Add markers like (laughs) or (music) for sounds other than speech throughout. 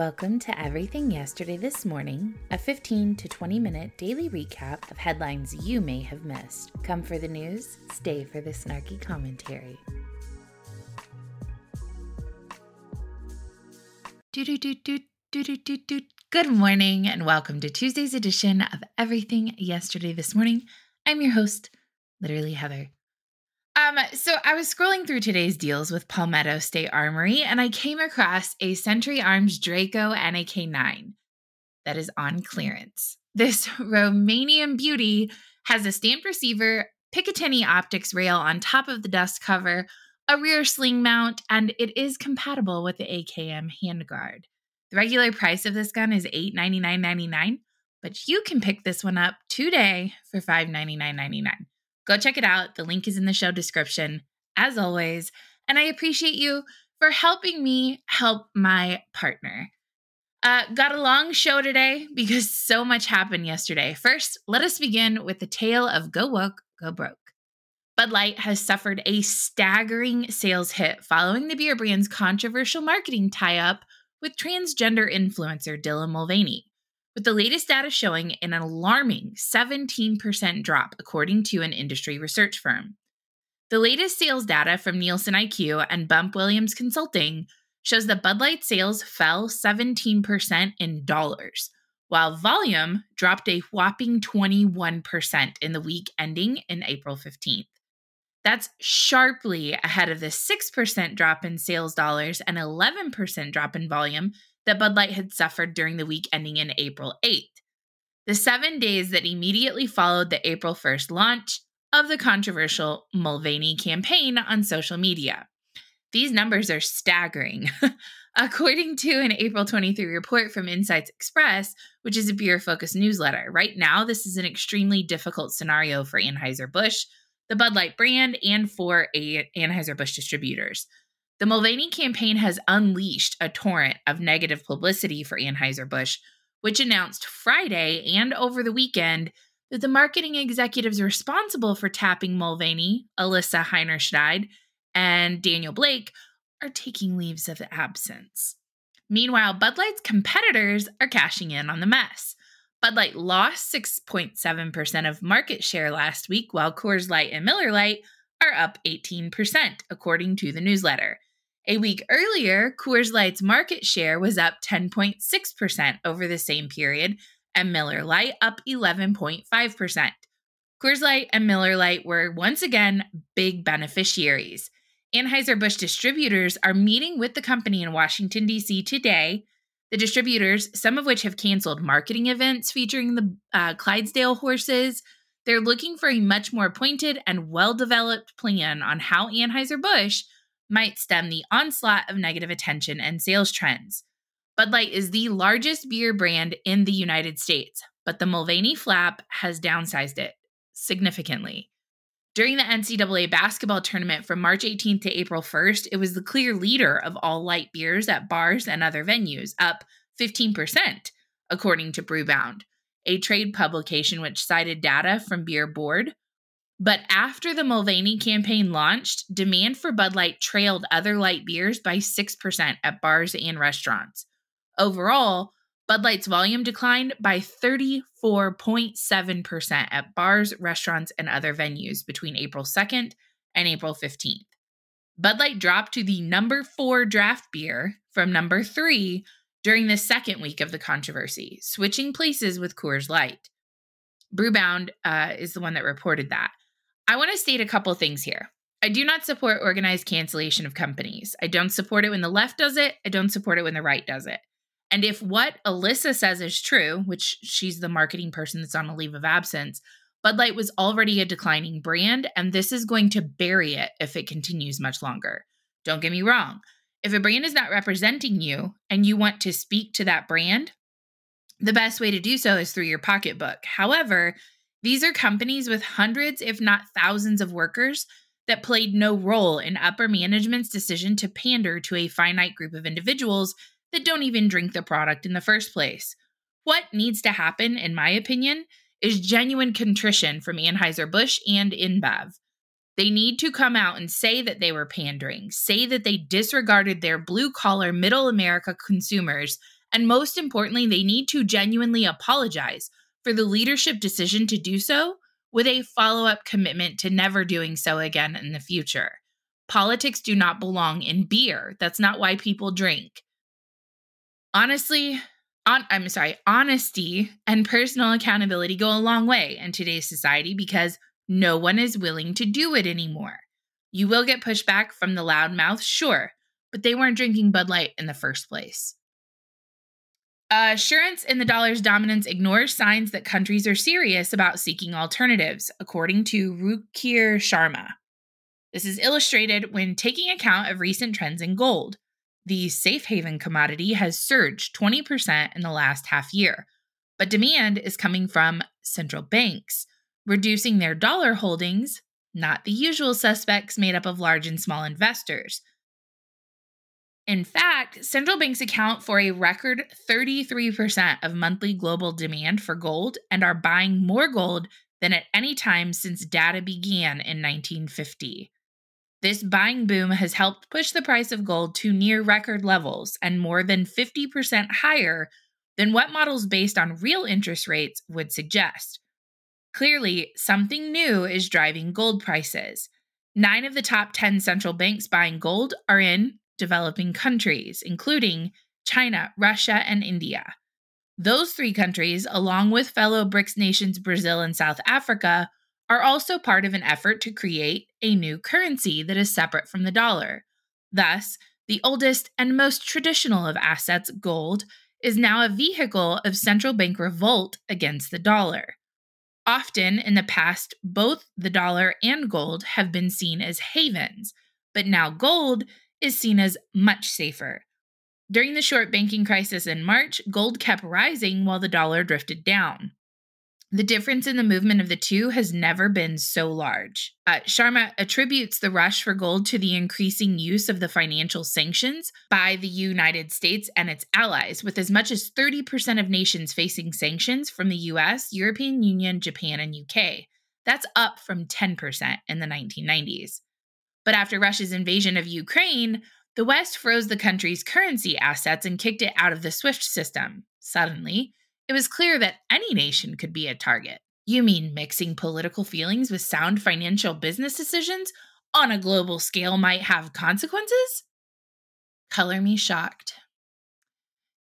Welcome to Everything Yesterday This Morning, a 15 to 20 minute daily recap of headlines you may have missed. Come for the news, stay for the snarky commentary. Good morning, and welcome to Tuesday's edition of Everything Yesterday This Morning. I'm your host, literally Heather. Um, so I was scrolling through today's deals with Palmetto State Armory and I came across a Century Arms Draco NAK9 that is on clearance. This (laughs) Romanian beauty has a stamped receiver, Picatinny optics rail on top of the dust cover, a rear sling mount, and it is compatible with the AKM handguard. The regular price of this gun is $899.99, but you can pick this one up today for $599.99. Go check it out. The link is in the show description, as always. And I appreciate you for helping me help my partner. Uh, got a long show today because (laughs) so much happened yesterday. First, let us begin with the tale of Go Woke, Go Broke. Bud Light has suffered a staggering sales hit following the beer brand's controversial marketing tie up with transgender influencer Dylan Mulvaney with the latest data showing an alarming 17% drop, according to an industry research firm. The latest sales data from Nielsen IQ and Bump Williams Consulting shows that Bud Light sales fell 17% in dollars, while volume dropped a whopping 21% in the week ending in April 15th. That's sharply ahead of the 6% drop in sales dollars and 11% drop in volume that Bud Light had suffered during the week ending in April 8th. The seven days that immediately followed the April 1st launch of the controversial Mulvaney campaign on social media. These numbers are staggering. (laughs) According to an April 23 report from Insights Express, which is a beer focused newsletter, right now this is an extremely difficult scenario for Anheuser-Busch, the Bud Light brand, and for Anheuser-Busch distributors. The Mulvaney campaign has unleashed a torrent of negative publicity for Anheuser-Busch, which announced Friday and over the weekend that the marketing executives responsible for tapping Mulvaney, Alyssa Heinerscheid, and Daniel Blake are taking leaves of absence. Meanwhile, Bud Light's competitors are cashing in on the mess. Bud Light lost 6.7% of market share last week, while Coors Light and Miller Lite are up 18%, according to the newsletter. A week earlier, Coors Light's market share was up 10.6% over the same period, and Miller Lite up 11.5%. Coors Light and Miller Lite were once again big beneficiaries. Anheuser-Busch distributors are meeting with the company in Washington, D.C. today. The distributors, some of which have canceled marketing events featuring the uh, Clydesdale horses, they're looking for a much more pointed and well developed plan on how Anheuser-Busch might stem the onslaught of negative attention and sales trends. Bud Light is the largest beer brand in the United States, but the Mulvaney flap has downsized it significantly. During the NCAA basketball tournament from March 18th to April 1st, it was the clear leader of all light beers at bars and other venues, up 15%, according to Brewbound, a trade publication which cited data from Beer Board, but after the Mulvaney campaign launched, demand for Bud Light trailed other light beers by 6% at bars and restaurants. Overall, Bud Light's volume declined by 34.7% at bars, restaurants, and other venues between April 2nd and April 15th. Bud Light dropped to the number four draft beer from number three during the second week of the controversy, switching places with Coors Light. Brewbound uh, is the one that reported that. I want to state a couple things here. I do not support organized cancellation of companies. I don't support it when the left does it. I don't support it when the right does it. And if what Alyssa says is true, which she's the marketing person that's on a leave of absence, Bud Light was already a declining brand, and this is going to bury it if it continues much longer. Don't get me wrong. If a brand is not representing you and you want to speak to that brand, the best way to do so is through your pocketbook. However, these are companies with hundreds, if not thousands, of workers that played no role in upper management's decision to pander to a finite group of individuals that don't even drink the product in the first place. What needs to happen, in my opinion, is genuine contrition from Anheuser-Busch and InBev. They need to come out and say that they were pandering, say that they disregarded their blue collar middle America consumers And most importantly, they need to genuinely apologize for the leadership decision to do so with a follow up commitment to never doing so again in the future. Politics do not belong in beer. That's not why people drink. Honestly, on, I'm sorry, honesty and personal accountability go a long way in today's society because no one is willing to do it anymore. You will get pushback from the loudmouth, sure, but they weren't drinking Bud Light in the first place. Assurance in the dollar's dominance ignores signs that countries are serious about seeking alternatives, according to Ruchir Sharma. This is illustrated when taking account of recent trends in gold. The safe haven commodity has surged 20% in the last half year, but demand is coming from central banks, reducing their dollar holdings, not the usual suspects made up of large and small investors. In fact, central banks account for a record 33% of monthly global demand for gold and are buying more gold than at any time since data began in 1950. This buying boom has helped push the price of gold to near record levels and more than 50% higher than what models based on real interest rates would suggest. Clearly, something new is driving gold prices. Nine of the top 10 central banks buying gold are in developing countries, including China, Russia, and India. Those three countries, along with fellow BRICS nations Brazil and South Africa, are also part of an effort to create a new currency that is separate from the dollar. Thus, the oldest and most traditional of assets, gold, is now a vehicle of central bank revolt against the dollar. Often in the past, both the dollar and gold have been seen as havens, but now gold is seen as much safer. During the short banking crisis in March, gold kept rising while the dollar drifted down. The difference in the movement of the two has never been so large. Uh, Sharma attributes the rush for gold to the increasing use of the financial sanctions by the United States and its allies, with as much as 30% of nations facing sanctions from the US, European Union, Japan, and UK. That's up from 10% in the 1990s. But after Russia's invasion of Ukraine, the West froze the country's currency assets and kicked it out of the SWIFT system. Suddenly, it was clear that any nation could be a target. You mean mixing political feelings with sound financial business decisions on a global scale might have consequences? Color me shocked.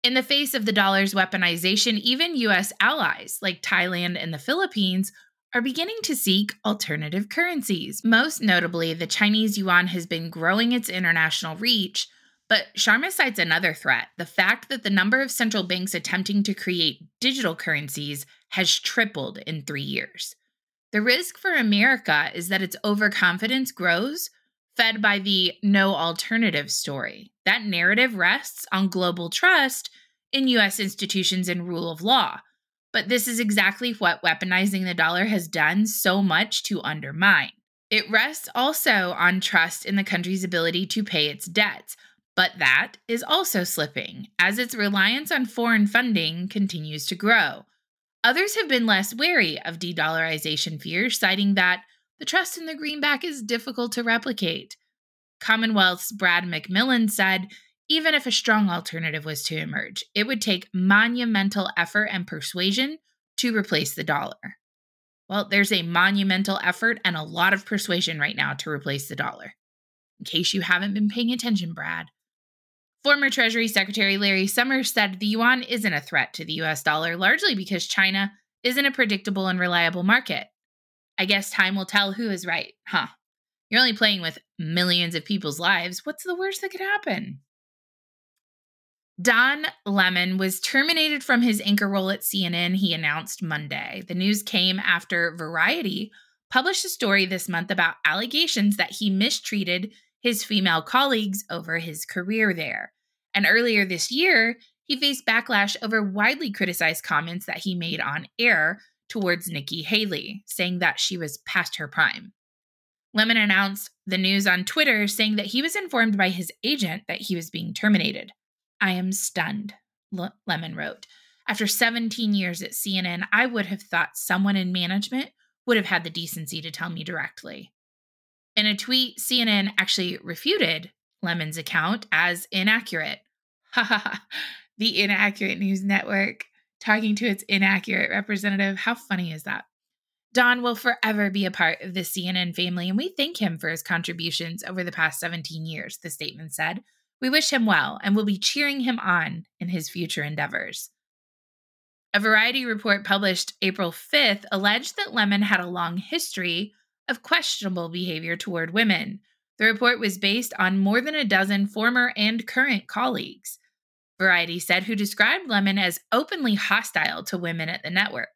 In the face of the dollar's weaponization, even US allies like Thailand and the Philippines are beginning to seek alternative currencies. Most notably, the Chinese yuan has been growing its international reach but Sharma cites another threat the fact that the number of central banks attempting to create digital currencies has tripled in three years. The risk for America is that its overconfidence grows, fed by the no alternative story. That narrative rests on global trust in US institutions and rule of law. But this is exactly what weaponizing the dollar has done so much to undermine. It rests also on trust in the country's ability to pay its debts but that is also slipping as its reliance on foreign funding continues to grow. Others have been less wary of de dollarization fears, citing that the trust in the greenback is difficult to replicate. Commonwealth's Brad McMillan said even if a strong alternative was to emerge, it would take monumental effort and persuasion to replace the dollar. Well, there's a monumental effort and a lot of persuasion right now to replace the dollar. In case you haven't been paying attention, Brad. Former Treasury Secretary Larry Summers said the yuan isn't a threat to the US dollar, largely because China isn't a predictable and reliable market. I guess time will tell who is right, huh? You're only playing with millions of people's lives. What's the worst that could happen? Don Lemon was terminated from his anchor role at CNN, he announced Monday. The news came after Variety published a story this month about allegations that he mistreated his female colleagues over his career there. And earlier this year, he faced backlash over widely criticized comments that he made on air towards Nikki Haley, saying that she was past her prime. Lemon announced the news on Twitter, saying that he was informed by his agent that he was being terminated. I am stunned, Le- Lemon wrote. After 17 years at CNN, I would have thought someone in management would have had the decency to tell me directly. In a tweet, CNN actually refuted Lemon's account as inaccurate. (laughs) Ha ha ha. the inaccurate news network talking to its inaccurate representative. How funny is that? Don will forever be a part of the CNN family, and we thank him for his contributions over the past 17 years, the statement said. We wish him well and will be cheering him on in his future endeavors. A Variety report published April 5th alleged that Lemon had a long history of questionable behavior toward women. The report was based on more than a dozen former and current colleagues. Variety said, who described Lemon as openly hostile to women at the network.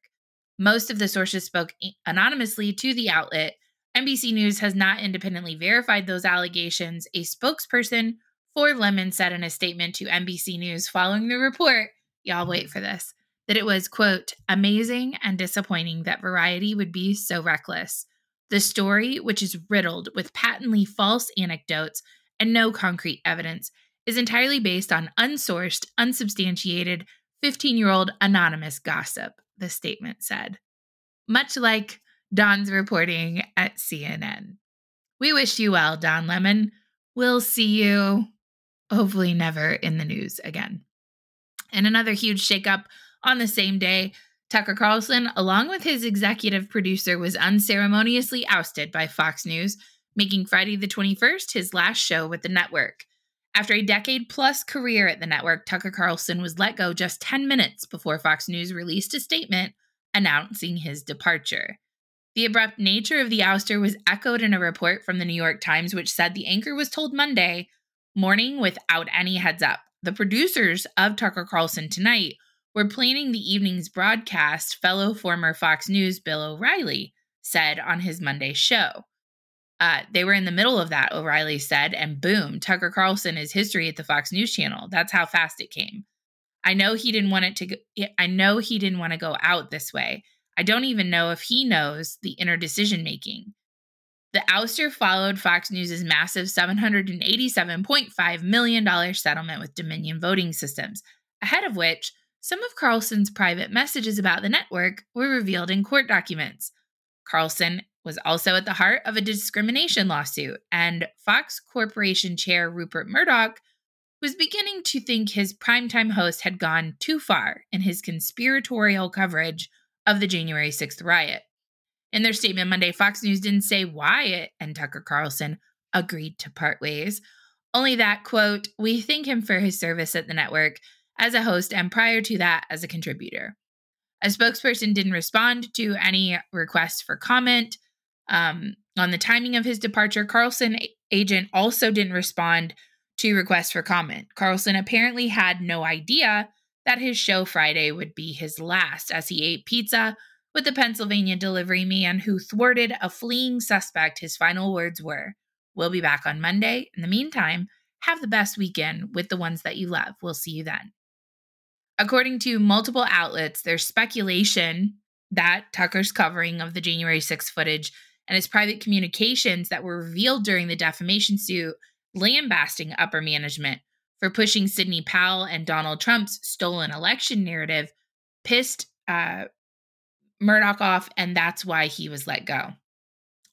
Most of the sources spoke anonymously to the outlet. NBC News has not independently verified those allegations. A spokesperson for Lemon said in a statement to NBC News following the report, y'all wait for this, that it was, quote, amazing and disappointing that Variety would be so reckless. The story, which is riddled with patently false anecdotes and no concrete evidence, is entirely based on unsourced, unsubstantiated, 15 year old anonymous gossip the statement said, much like Don's reporting at CNN. We wish you well, Don Lemon. We'll see you, hopefully, never in the news again. And another huge shakeup on the same day Tucker Carlson, along with his executive producer, was unceremoniously ousted by Fox News, making Friday the 21st his last show with the network. After a decade plus career at the network, Tucker Carlson was let go just 10 minutes before Fox News released a statement announcing his departure. The abrupt nature of the ouster was echoed in a report from the New York Times, which said the anchor was told Monday morning without any heads up. The producers of Tucker Carlson Tonight were planning the evening's broadcast, fellow former Fox News Bill O'Reilly said on his Monday show. Uh, they were in the middle of that, O'Reilly said, and boom, Tucker Carlson is history at the Fox News channel. That's how fast it came. I know he didn't want it to go, I know he didn't want to go out this way. I don't even know if he knows the inner decision making. The ouster followed Fox News' massive $787.5 million settlement with Dominion Voting Systems, ahead of which some of Carlson's private messages about the network were revealed in court documents. Carlson was also at the heart of a discrimination lawsuit, and Fox Corporation chair Rupert Murdoch was beginning to think his primetime host had gone too far in his conspiratorial coverage of the January 6th riot. In their statement Monday, Fox News didn't say why it and Tucker Carlson agreed to part ways, only that, quote, we thank him for his service at the network as a host and prior to that as a contributor. A spokesperson didn't respond to any requests for comment. Um, on the timing of his departure, Carlson agent also didn't respond to requests for comment. Carlson apparently had no idea that his show Friday would be his last as he ate pizza with the Pennsylvania delivery man who thwarted a fleeing suspect. His final words were, We'll be back on Monday. In the meantime, have the best weekend with the ones that you love. We'll see you then. According to multiple outlets, there's speculation that Tucker's covering of the January 6th footage and his private communications that were revealed during the defamation suit lambasting upper management for pushing Sidney Powell and Donald Trump's stolen election narrative pissed uh, Murdoch off, and that's why he was let go.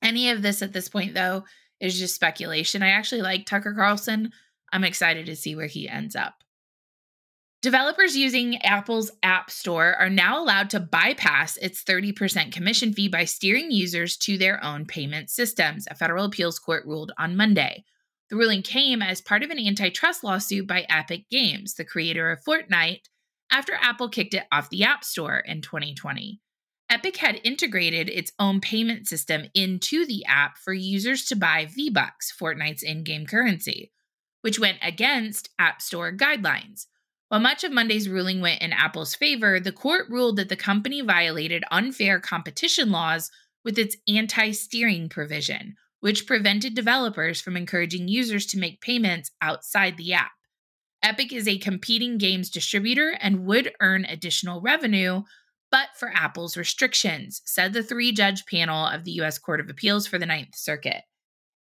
Any of this at this point, though, is just speculation. I actually like Tucker Carlson. I'm excited to see where he ends up. Developers using Apple's App Store are now allowed to bypass its 30% commission fee by steering users to their own payment systems, a federal appeals court ruled on Monday. The ruling came as part of an antitrust lawsuit by Epic Games, the creator of Fortnite, after Apple kicked it off the App Store in 2020. Epic had integrated its own payment system into the app for users to buy V-Bucks, Fortnite's in-game currency, which went against App Store guidelines. While much of Monday's ruling went in Apple's favor, the court ruled that the company violated unfair competition laws with its anti steering provision, which prevented developers from encouraging users to make payments outside the app. Epic is a competing games distributor and would earn additional revenue, but for Apple's restrictions, said the three judge panel of the U.S. Court of Appeals for the Ninth Circuit.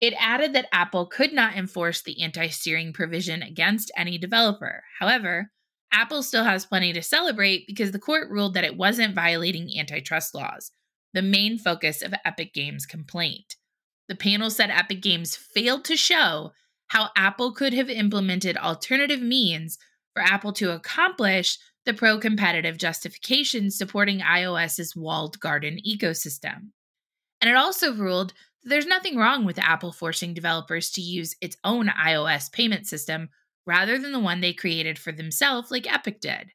It added that Apple could not enforce the anti steering provision against any developer. However, Apple still has plenty to celebrate because the court ruled that it wasn't violating antitrust laws, the main focus of Epic Games' complaint. The panel said Epic Games failed to show how Apple could have implemented alternative means for Apple to accomplish the pro competitive justification supporting iOS's walled garden ecosystem. And it also ruled that there's nothing wrong with Apple forcing developers to use its own iOS payment system rather than the one they created for themselves, like Epic did.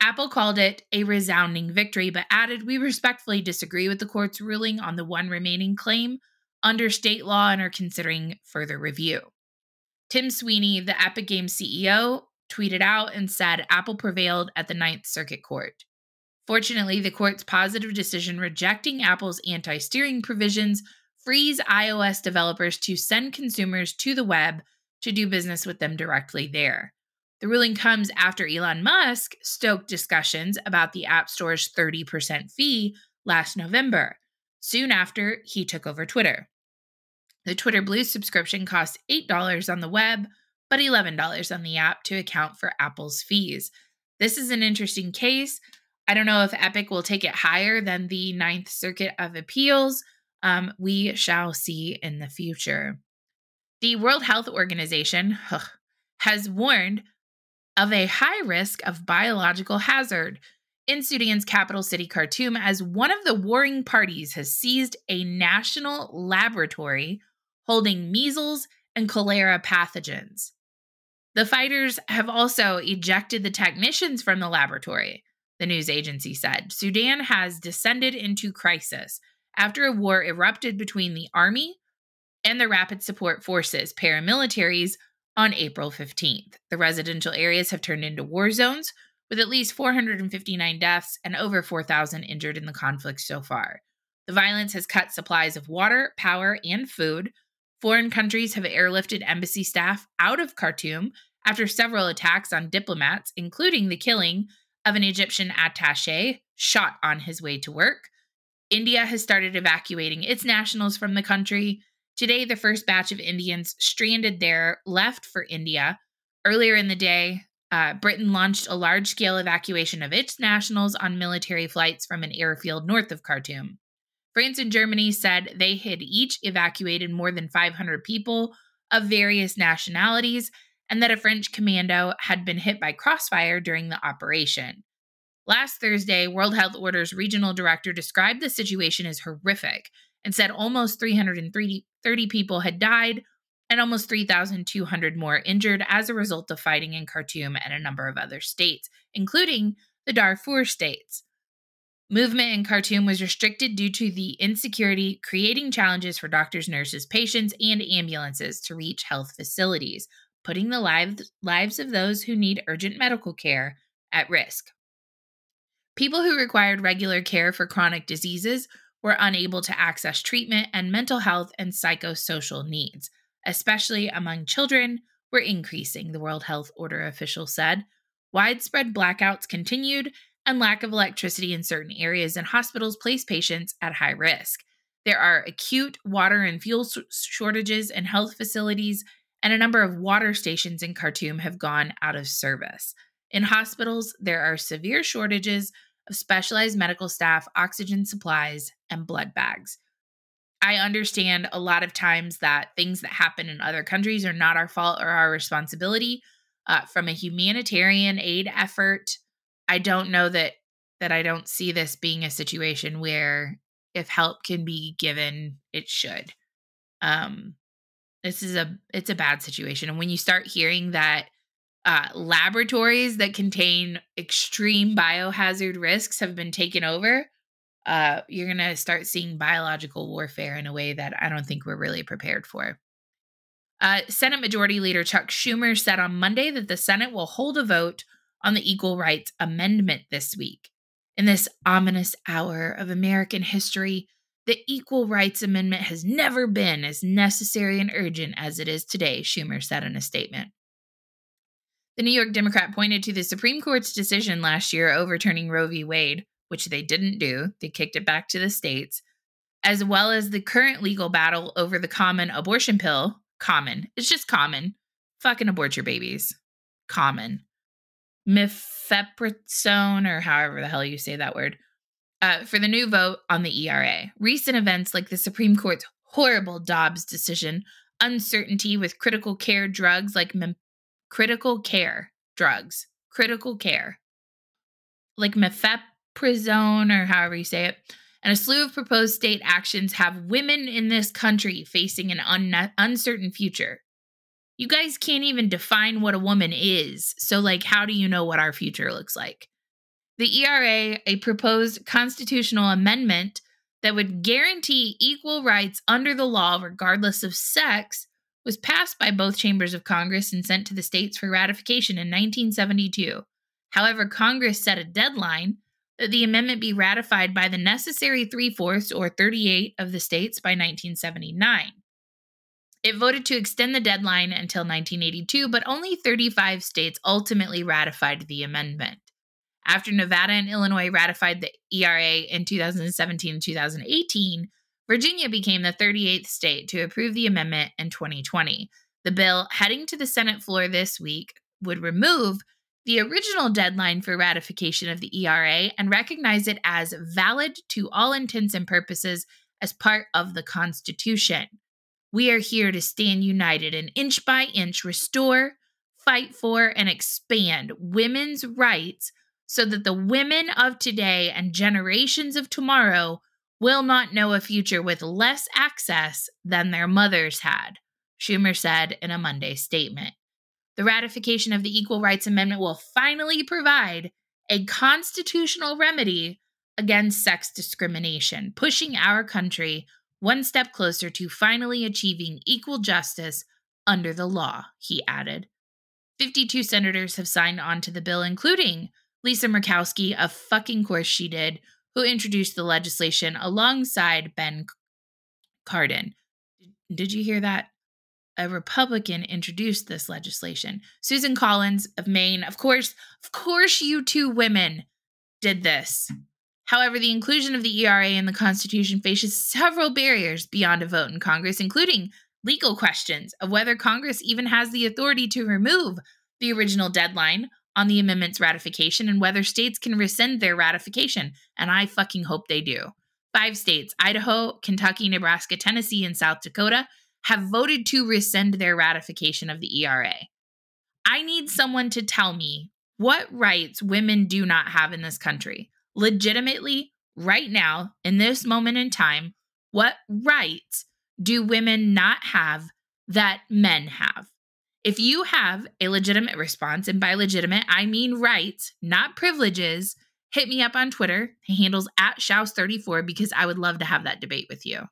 Apple called it a resounding victory, but added, We respectfully disagree with the court's ruling on the one remaining claim under state law and are considering further review. Tim Sweeney, the Epic Games CEO, tweeted out and said Apple prevailed at the Ninth Circuit Court. Fortunately, the court's positive decision rejecting Apple's anti steering provisions frees iOS developers to send consumers to the web to do business with them directly there. The ruling comes after Elon Musk stoked discussions about the App Store's 30% fee last November, soon after he took over Twitter. The Twitter Blue subscription costs $8 on the web, but $11 on the app to account for Apple's fees. This is an interesting case. I don't know if Epic will take it higher than the Ninth Circuit of Appeals. Um, we shall see in the future. The World Health Organization ugh, has warned of a high risk of biological hazard in Sudan's capital city, Khartoum, as one of the warring parties has seized a national laboratory holding measles and cholera pathogens. The fighters have also ejected the technicians from the laboratory, the news agency said. Sudan has descended into crisis after a war erupted between the army and the Rapid Support Forces paramilitaries on April 15th. The residential areas have turned into war zones, with at least 459 deaths and over 4,000 injured in the conflict so far. The violence has cut supplies of water, power, and food. Foreign countries have airlifted embassy staff out of Khartoum after several attacks on diplomats, including the killing of an Egyptian attache shot on his way to work. India has started evacuating its nationals from the country. Today, the first batch of Indians stranded there left for India. Earlier in the day, uh, Britain launched a large scale evacuation of its nationals on military flights from an airfield north of Khartoum. France and Germany said they had each evacuated more than 500 people of various nationalities and that a French commando had been hit by crossfire during the operation. Last Thursday, World Health Order's regional director described the situation as horrific and said almost 330 people had died and almost 3,200 more injured as a result of fighting in Khartoum and a number of other states, including the Darfur states. Movement in Khartoum was restricted due to the insecurity, creating challenges for doctors, nurses, patients, and ambulances to reach health facilities, putting the lives, lives of those who need urgent medical care at risk. People who required regular care for chronic diseases were unable to access treatment, and mental health and psychosocial needs, especially among children, were increasing, the World Health Order official said. Widespread blackouts continued, and lack of electricity in certain areas and hospitals place patients at high risk. There are acute water and fuel shortages in health facilities, and a number of water stations in Khartoum have gone out of service. In hospitals, there are severe shortages of specialized medical staff, oxygen supplies, and blood bags. I understand a lot of times that things that happen in other countries are not our fault or our responsibility. Uh, from a humanitarian aid effort, I don't know that that I don't see this being a situation where if help can be given, it should. Um, this is a it's a bad situation, and when you start hearing that uh, laboratories that contain extreme biohazard risks have been taken over, uh, you're going to start seeing biological warfare in a way that I don't think we're really prepared for. Uh, Senate Majority Leader Chuck Schumer said on Monday that the Senate will hold a vote on the Equal Rights Amendment this week. In this ominous hour of American history, the Equal Rights Amendment has never been as necessary and urgent as it is today, Schumer said in a statement. The New York Democrat pointed to the Supreme Court's decision last year overturning Roe v. Wade, which they didn't do, they kicked it back to the states, as well as the current legal battle over the common abortion pill. Common. It's just common. Fucking abort your babies. Common. Mifepristone, or however the hell you say that word, uh, for the new vote on the ERA. Recent events like the Supreme Court's horrible Dobbs decision, uncertainty with critical care drugs like critical care, drugs, critical care, like mifepristone or however you say it, and a slew of proposed state actions have women in this country facing an un- uncertain future. You guys can't even define what a woman is. So, like, how do you know what our future looks like? The ERA, a proposed constitutional amendment that would guarantee equal rights under the law regardless of sex, was passed by both chambers of Congress and sent to the states for ratification in 1972. However, Congress set a deadline that the amendment be ratified by the necessary three fourths or 38 of the states by 1979. It voted to extend the deadline until 1982, but only 35 states ultimately ratified the amendment. After Nevada and Illinois ratified the ERA in 2017 and 2018, Virginia became the 38th state to approve the amendment in 2020. The bill heading to the Senate floor this week would remove the original deadline for ratification of the ERA and recognize it as valid to all intents and purposes as part of the Constitution. We are here to stand united and inch by inch restore, fight for, and expand women's rights so that the women of today and generations of tomorrow will not know a future with less access than their mothers had, Schumer said in a Monday statement. The ratification of the Equal Rights Amendment will finally provide a constitutional remedy against sex discrimination, pushing our country one step closer to finally achieving equal justice under the law, he added. 52 senators have signed on to the bill, including Lisa Murkowski, of fucking course she did, who introduced the legislation alongside Ben Cardin. Did you hear that? A Republican introduced this legislation. Susan Collins of Maine, of course, of course, you two women did this. However, the inclusion of the ERA in the Constitution faces several barriers beyond a vote in Congress, including legal questions of whether Congress even has the authority to remove the original deadline on the amendment's ratification and whether states can rescind their ratification. And I fucking hope they do. Five states Idaho, Kentucky, Nebraska, Tennessee, and South Dakota have voted to rescind their ratification of the ERA. I need someone to tell me what rights women do not have in this country legitimately, right now, in this moment in time, what rights do women not have that men have? If you have a legitimate response, and by legitimate, I mean rights, not privileges, hit me up on Twitter. He handles at Shouse34 because I would love to have that debate with you.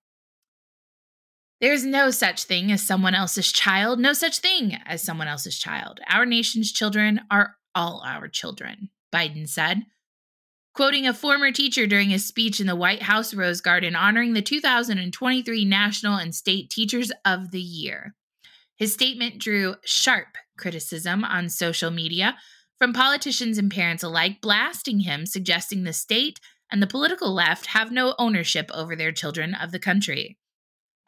There's no such thing as someone else's child, no such thing as someone else's child. Our nation's children are all our children, Biden said quoting a former teacher during his speech in the White House Rose Garden honoring the 2023 National and State Teachers of the Year. His statement drew sharp criticism on social media from politicians and parents alike, blasting him, suggesting the state and the political left have no ownership over their children of the country.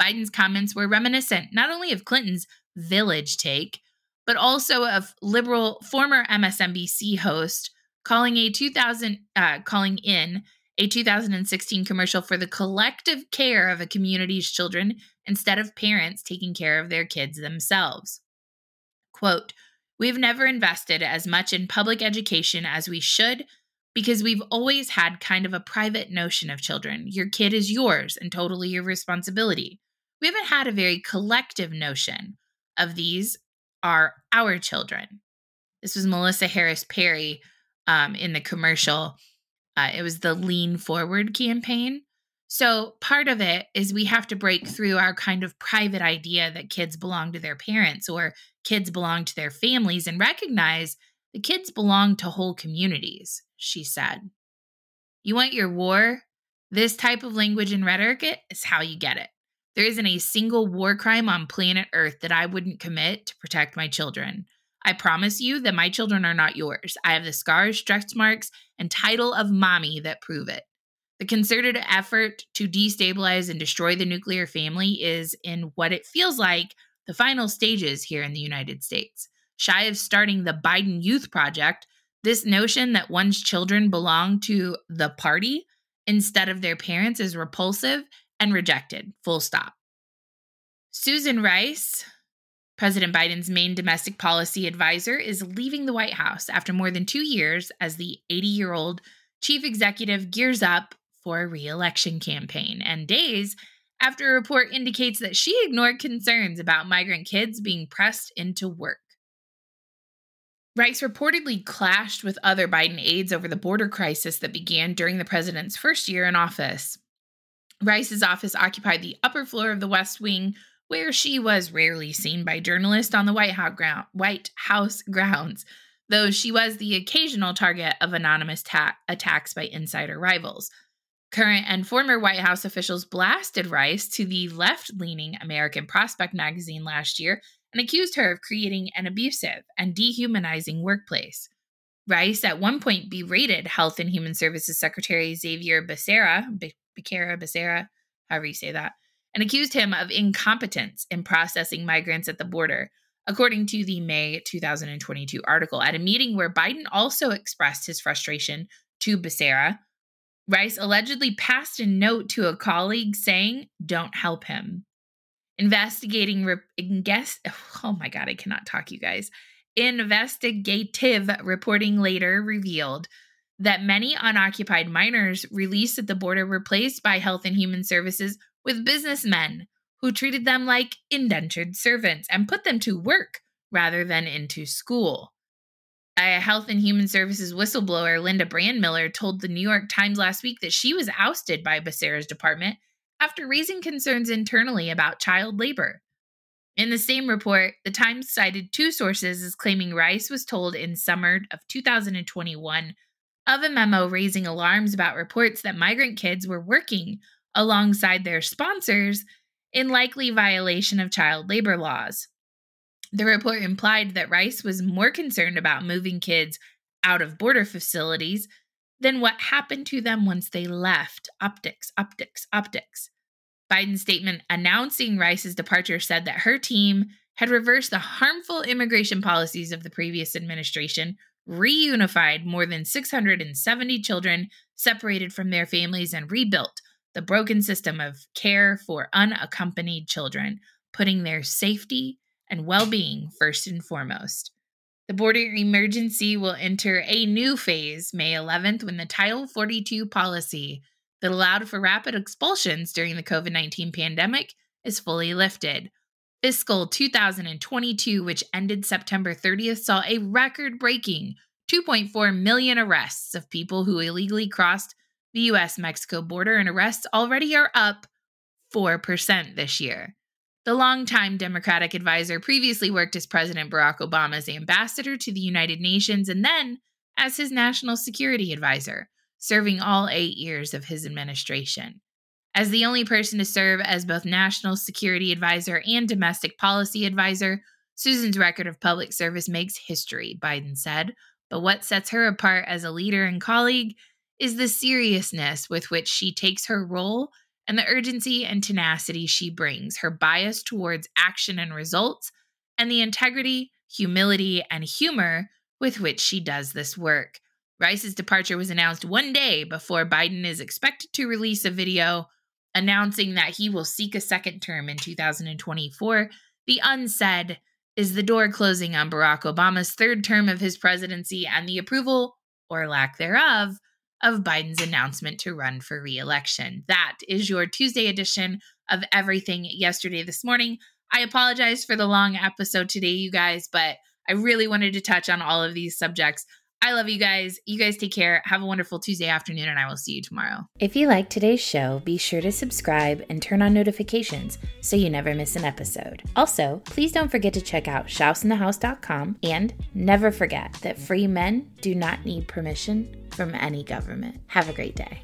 Biden's comments were reminiscent not only of Clinton's village take, but also of liberal former MSNBC host calling a 2000 uh, calling in a 2016 commercial for the collective care of a community's children instead of parents taking care of their kids themselves. Quote, We've never invested as much in public education as we should because we've always had kind of a private notion of children. Your kid is yours and totally your responsibility. We haven't had a very collective notion of these are our children. This was Melissa Harris Perry um, in the commercial. Uh, it was the Lean Forward campaign. So part of it is we have to break through our kind of private idea that kids belong to their parents or kids belong to their families and recognize the kids belong to whole communities, she said. You want your war? This type of language and rhetoric is how you get it. There isn't a single war crime on planet Earth that I wouldn't commit to protect my children. I promise you that my children are not yours. I have the scars, stretch marks, and title of mommy that prove it. The concerted effort to destabilize and destroy the nuclear family is in what it feels like the final stages here in the United States. Shy of starting the Biden Youth Project, this notion that one's children belong to the party instead of their parents is repulsive and rejected. Full stop. Susan Rice, President Biden's main domestic policy advisor is leaving the White House after more than two years as the 80 year old chief executive gears up for a re election campaign, and days after a report indicates that she ignored concerns about migrant kids being pressed into work. Rice reportedly clashed with other Biden aides over the border crisis that began during the president's first year in office. Rice's office occupied the upper floor of the West Wing, where she was rarely seen by journalists on the White House, ground, White House grounds, though she was the occasional target of anonymous ta- attacks by insider rivals. Current and former White House officials blasted Rice to the left leaning American Prospect magazine last year and accused her of creating an abusive and dehumanizing workplace. Rice at one point berated Health and Human Services Secretary Xavier Becerra, Becerra, Becerra, however you say that, and accused him of incompetence in processing migrants at the border, according to the May 2022 article. At a meeting where Biden also expressed his frustration to Becerra, Rice allegedly passed a note to a colleague saying, Don't help him. Investigating, re- guess, oh my God, I cannot talk, you guys. Investigative reporting later revealed that many unoccupied minors released at the border were placed by Health and Human Services with businessmen who treated them like indentured servants and put them to work rather than into school. A Health and Human Services whistleblower, Linda Brandmiller, told the New York Times last week that she was ousted by Becerra's department after raising concerns internally about child labor. In the same report, the Times cited two sources as claiming Rice was told in summer of 2021 of a memo raising alarms about reports that migrant kids were working alongside their sponsors in likely violation of child labor laws. The report implied that Rice was more concerned about moving kids out of border facilities than what happened to them once they left. Optics, optics, optics. Biden's statement announcing Rice's departure said that her team had reversed the harmful immigration policies of the previous administration, reunified more than 670 children separated from their families, and rebuilt the broken system of care for unaccompanied children, putting their safety and well being first and foremost. The border emergency will enter a new phase May 11th when the Title 42 policy that allowed for rapid expulsions during the COVID 19 pandemic is fully lifted. Fiscal 2022, which ended September 30th, saw a record breaking 2.4 million arrests of people who illegally crossed the US Mexico border, and arrests already are up 4% this year. The longtime Democratic advisor previously worked as President Barack Obama's ambassador to the United Nations and then as his national security advisor, serving all eight years of his administration. As the only person to serve as both national security advisor and domestic policy advisor, Susan's record of public service makes history, Biden said. But what sets her apart as a leader and colleague is the seriousness with which she takes her role and the urgency and tenacity she brings, her bias towards action and results, and the integrity, humility, and humor with which she does this work. Rice's departure was announced one day before Biden is expected to release a video announcing that he will seek a second term in 2024. The unsaid is the door closing on Barack Obama's third term of his presidency and the approval, or lack thereof, of Biden's announcement to run for reelection. That is your Tuesday edition of Everything Yesterday This Morning. I apologize for the long episode today, you guys, but I really wanted to touch on all of these subjects. I love you guys. You guys take care. Have a wonderful Tuesday afternoon, and I will see you tomorrow. If you like today's show, be sure to subscribe and turn on notifications so you never miss an episode. Also, please don't forget to check out shouseinthehouse.com and never forget that free men do not need permission from any government. Have a great day.